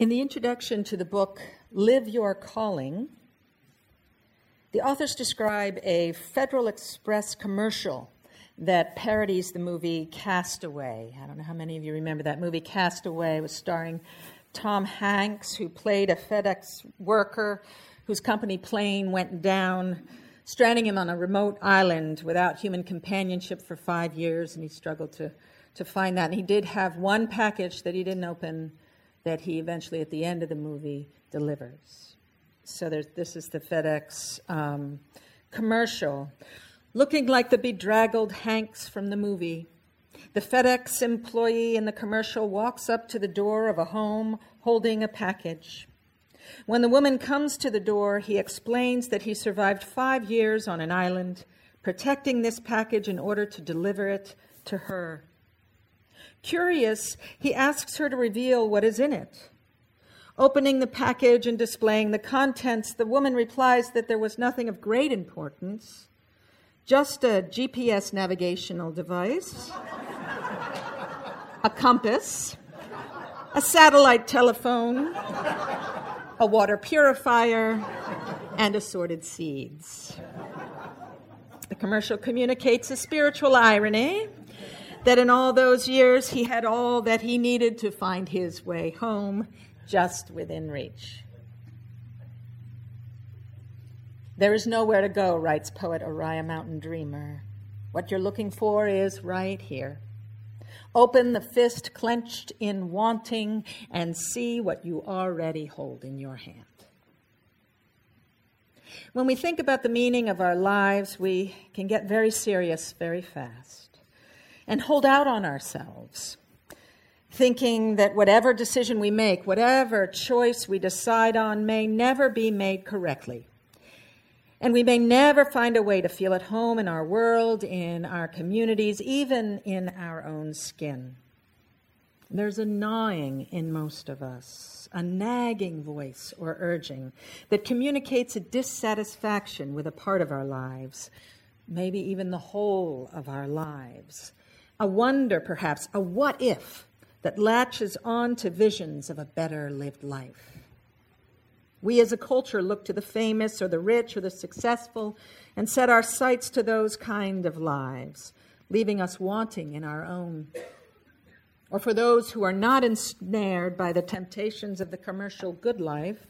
In the introduction to the book, Live Your Calling, the authors describe a Federal Express commercial that parodies the movie Castaway. I don't know how many of you remember that movie, Castaway. Was starring Tom Hanks, who played a FedEx worker whose company plane went down, stranding him on a remote island without human companionship for five years, and he struggled to, to find that. And he did have one package that he didn't open that he eventually, at the end of the movie, delivers. So this is the FedEx um, commercial. Looking like the bedraggled Hanks from the movie, the FedEx employee in the commercial walks up to the door of a home holding a package. When the woman comes to the door, he explains that he survived five years on an island, protecting this package in order to deliver it to her. Curious, he asks her to reveal what is in it. Opening the package and displaying the contents, the woman replies that there was nothing of great importance, just a GPS navigational device, a compass, a satellite telephone, a water purifier, and assorted seeds. The commercial communicates a spiritual irony that in all those years he had all that he needed to find his way home just within reach. There is nowhere to go, writes poet Oriah Mountain Dreamer. What you're looking for is right here. Open the fist clenched in wanting and see what you already hold in your hand. When we think about the meaning of our lives, we can get very serious very fast and hold out on ourselves, thinking that whatever decision we make, whatever choice we decide on, may never be made correctly. And we may never find a way to feel at home in our world, in our communities, even in our own skin. There's a gnawing in most of us, a nagging voice or urging that communicates a dissatisfaction with a part of our lives, maybe even the whole of our lives a wonder, perhaps, a what if that latches on to visions of a better lived life. We as a culture look to the famous or the rich or the successful and set our sights to those kind of lives, leaving us wanting in our own. Or for those who are not ensnared by the temptations of the commercial good life,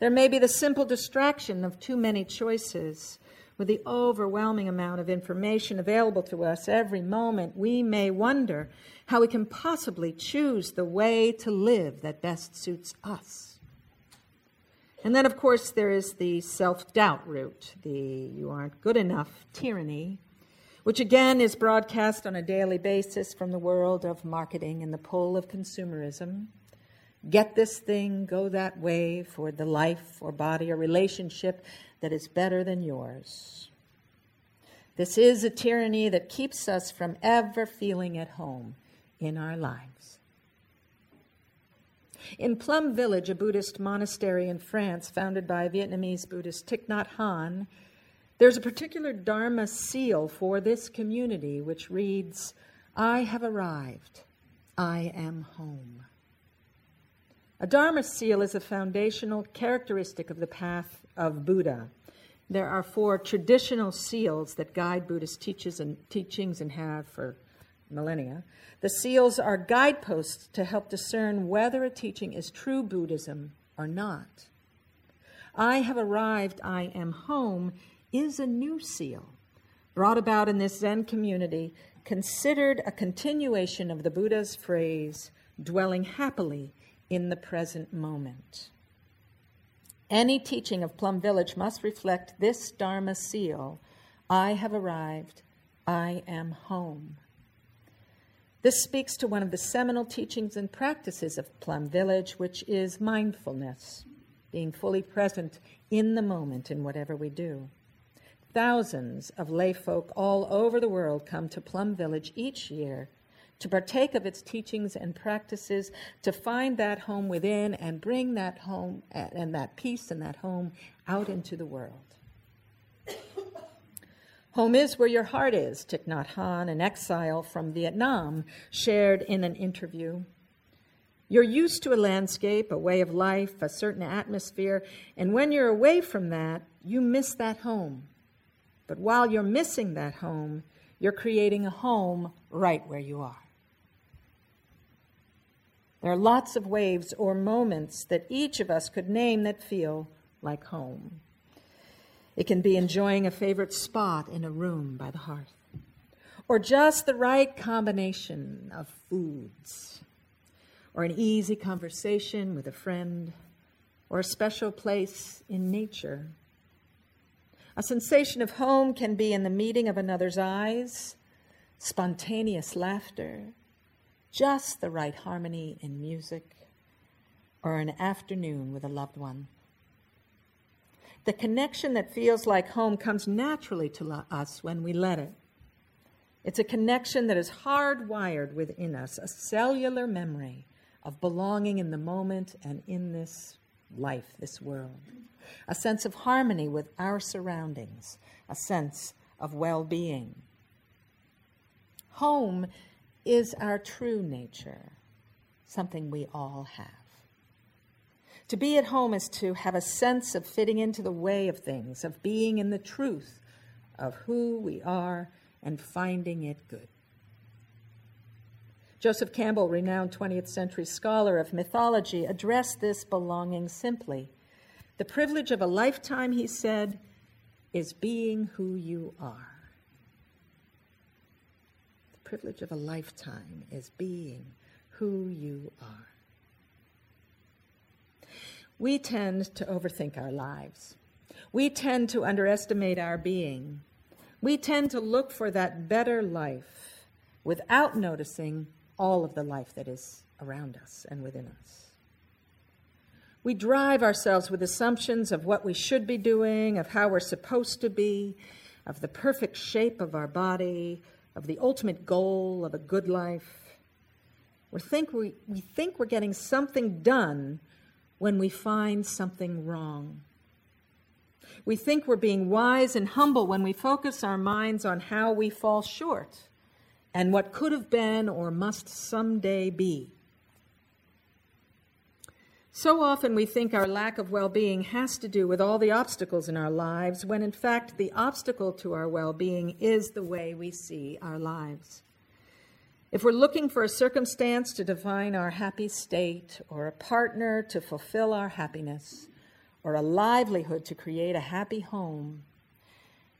there may be the simple distraction of too many choices with the overwhelming amount of information available to us every moment, we may wonder how we can possibly choose the way to live that best suits us. And then, of course, there is the self doubt route, the you aren't good enough tyranny, which again is broadcast on a daily basis from the world of marketing and the pull of consumerism. Get this thing, go that way for the life or body or relationship that is better than yours. This is a tyranny that keeps us from ever feeling at home in our lives. In Plum Village, a Buddhist monastery in France founded by Vietnamese Buddhist Thich Nhat Hanh, there's a particular Dharma seal for this community which reads, I have arrived. I am home. A Dharma seal is a foundational characteristic of the path of Buddha. There are four traditional seals that guide Buddhist and teachings and have for millennia. The seals are guideposts to help discern whether a teaching is true Buddhism or not. I have arrived, I am home is a new seal brought about in this Zen community, considered a continuation of the Buddha's phrase, dwelling happily in the present moment. Any teaching of Plum Village must reflect this Dharma seal I have arrived, I am home. This speaks to one of the seminal teachings and practices of Plum Village, which is mindfulness, being fully present in the moment in whatever we do. Thousands of lay folk all over the world come to Plum Village each year to partake of its teachings and practices, to find that home within and bring that home and that peace and that home out into the world. Home is where your heart is, Thich Nhat Hanh, an exile from Vietnam, shared in an interview. You're used to a landscape, a way of life, a certain atmosphere, and when you're away from that, you miss that home. But while you're missing that home, you're creating a home right where you are. There are lots of waves or moments that each of us could name that feel like home. It can be enjoying a favorite spot in a room by the hearth, or just the right combination of foods, or an easy conversation with a friend, or a special place in nature. A sensation of home can be in the meeting of another's eyes, spontaneous laughter, just the right harmony in music, or an afternoon with a loved one. The connection that feels like home comes naturally to us when we let it. It's a connection that is hardwired within us, a cellular memory of belonging in the moment and in this life, this world. A sense of harmony with our surroundings, a sense of well being. Home is our true nature, something we all have. To be at home is to have a sense of fitting into the way of things, of being in the truth of who we are and finding it good. Joseph Campbell, renowned 20th century scholar of mythology, addressed this belonging simply. The privilege of a lifetime, he said, is being who you are privilege of a lifetime is being who you are. We tend to overthink our lives. We tend to underestimate our being. We tend to look for that better life without noticing all of the life that is around us and within us. We drive ourselves with assumptions of what we should be doing, of how we're supposed to be, of the perfect shape of our body, of the ultimate goal of a good life. We think, we, we think we're getting something done when we find something wrong. We think we're being wise and humble when we focus our minds on how we fall short and what could have been or must someday be. So often we think our lack of well being has to do with all the obstacles in our lives, when in fact the obstacle to our well being is the way we see our lives. If we're looking for a circumstance to define our happy state, or a partner to fulfill our happiness, or a livelihood to create a happy home,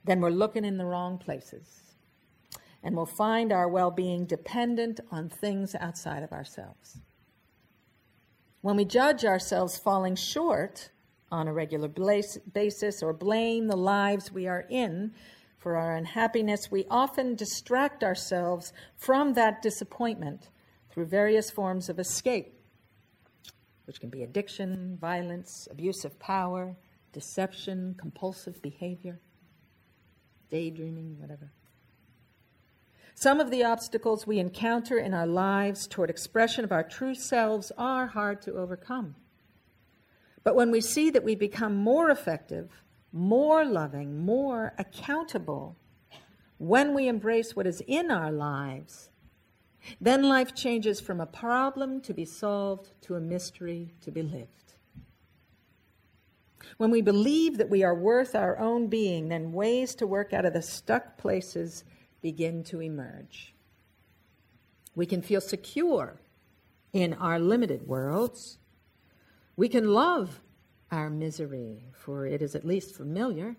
then we're looking in the wrong places. And we'll find our well being dependent on things outside of ourselves. When we judge ourselves falling short on a regular basis or blame the lives we are in for our unhappiness, we often distract ourselves from that disappointment through various forms of escape, which can be addiction, violence, abuse of power, deception, compulsive behavior, daydreaming, whatever. Some of the obstacles we encounter in our lives toward expression of our true selves are hard to overcome. But when we see that we become more effective, more loving, more accountable when we embrace what is in our lives, then life changes from a problem to be solved to a mystery to be lived. When we believe that we are worth our own being, then ways to work out of the stuck places begin to emerge. We can feel secure in our limited worlds. We can love our misery, for it is at least familiar.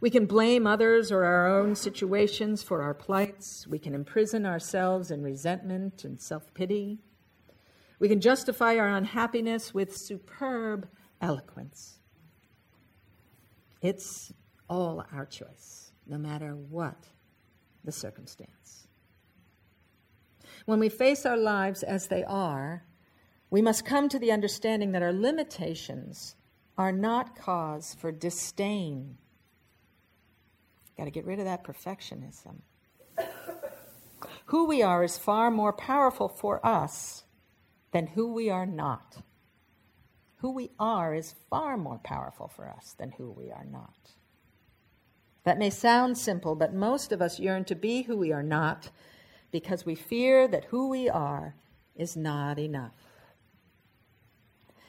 We can blame others or our own situations for our plights. We can imprison ourselves in resentment and self pity. We can justify our unhappiness with superb eloquence. It's all our choice, no matter what the circumstance. When we face our lives as they are, we must come to the understanding that our limitations are not cause for disdain. Got to get rid of that perfectionism. who we are is far more powerful for us than who we are not. Who we are is far more powerful for us than who we are not. That may sound simple, but most of us yearn to be who we are not because we fear that who we are is not enough.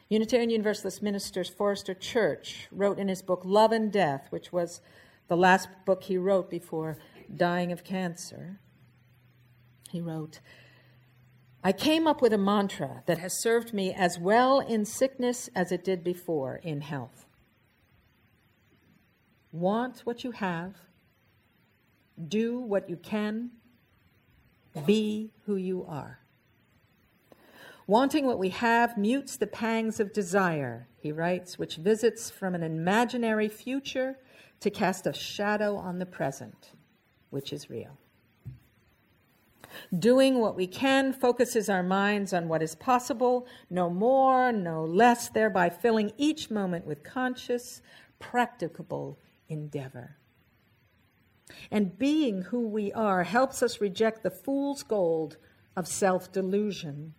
Unitarian Universalist minister Forrester Church wrote in his book Love and Death, which was the last book he wrote before dying of cancer. He wrote, I came up with a mantra that has served me as well in sickness as it did before in health. Want what you have, do what you can, be who you are. Wanting what we have mutes the pangs of desire, he writes, which visits from an imaginary future to cast a shadow on the present, which is real. Doing what we can focuses our minds on what is possible, no more, no less, thereby filling each moment with conscious, practicable endeavor. And being who we are helps us reject the fool's gold of self delusion.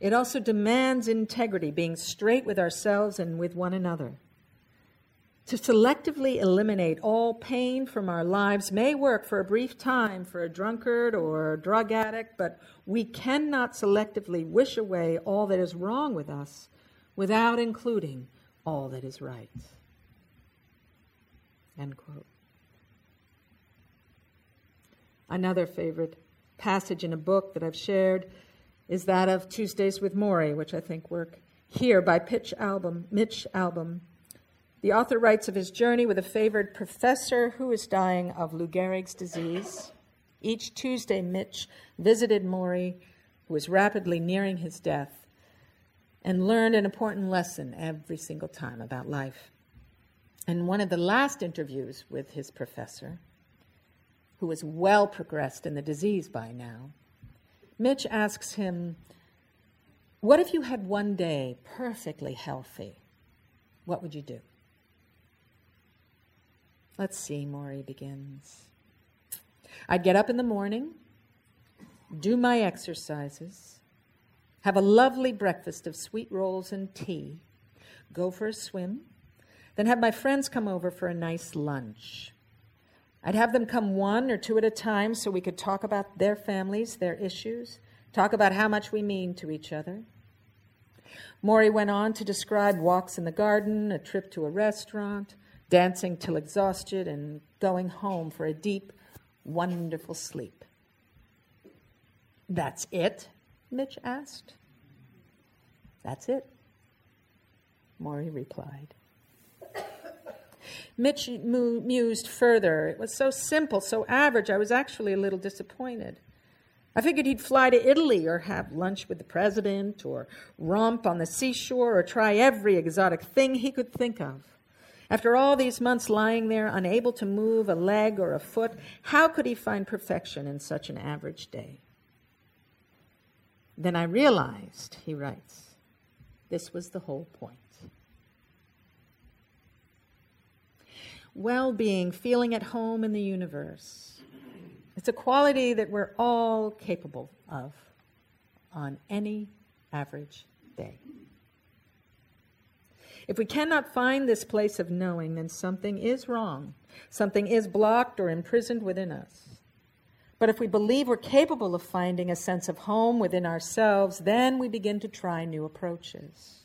It also demands integrity, being straight with ourselves and with one another. To selectively eliminate all pain from our lives may work for a brief time for a drunkard or a drug addict, but we cannot selectively wish away all that is wrong with us without including all that is right. End quote. Another favorite passage in a book that I've shared is that of Tuesdays with Morrie, which I think work here by Pitch Albom, Mitch Albom. The author writes of his journey with a favored professor who is dying of Lou Gehrig's disease. Each Tuesday, Mitch visited Morrie, who was rapidly nearing his death, and learned an important lesson every single time about life. In one of the last interviews with his professor, who was well progressed in the disease by now, Mitch asks him, What if you had one day perfectly healthy? What would you do? Let's see, Morrie begins. I'd get up in the morning, do my exercises, have a lovely breakfast of sweet rolls and tea, go for a swim, then have my friends come over for a nice lunch. I'd have them come one or two at a time so we could talk about their families, their issues, talk about how much we mean to each other. Morrie went on to describe walks in the garden, a trip to a restaurant, dancing till exhausted, and going home for a deep, wonderful sleep. That's it? Mitch asked. That's it, Morrie replied. Mitch mused further. It was so simple, so average, I was actually a little disappointed. I figured he'd fly to Italy or have lunch with the president or romp on the seashore or try every exotic thing he could think of. After all these months lying there, unable to move a leg or a foot, how could he find perfection in such an average day? Then I realized, he writes, this was the whole point. Well being, feeling at home in the universe. It's a quality that we're all capable of on any average day. If we cannot find this place of knowing, then something is wrong. Something is blocked or imprisoned within us. But if we believe we're capable of finding a sense of home within ourselves, then we begin to try new approaches.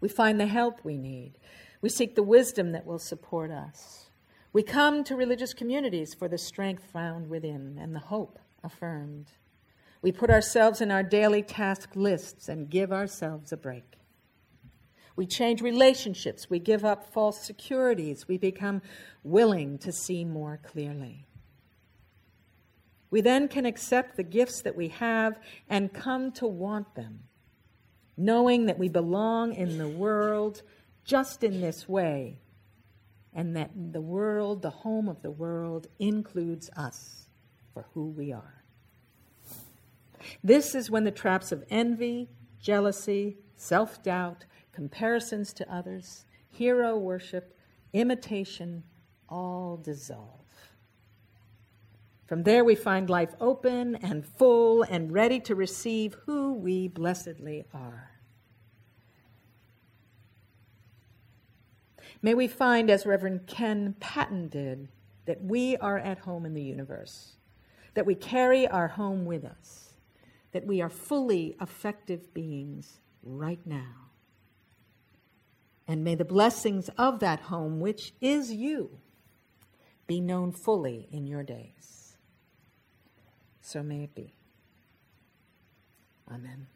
We find the help we need. We seek the wisdom that will support us. We come to religious communities for the strength found within and the hope affirmed. We put ourselves in our daily task lists and give ourselves a break. We change relationships. We give up false securities. We become willing to see more clearly. We then can accept the gifts that we have and come to want them, knowing that we belong in the world just in this way, and that the world, the home of the world, includes us for who we are. This is when the traps of envy, jealousy, self doubt, comparisons to others, hero worship, imitation, all dissolve. From there, we find life open and full and ready to receive who we blessedly are. May we find, as Reverend Ken Patton did, that we are at home in the universe, that we carry our home with us that we are fully effective beings right now. And may the blessings of that home, which is you, be known fully in your days. So may it be. Amen.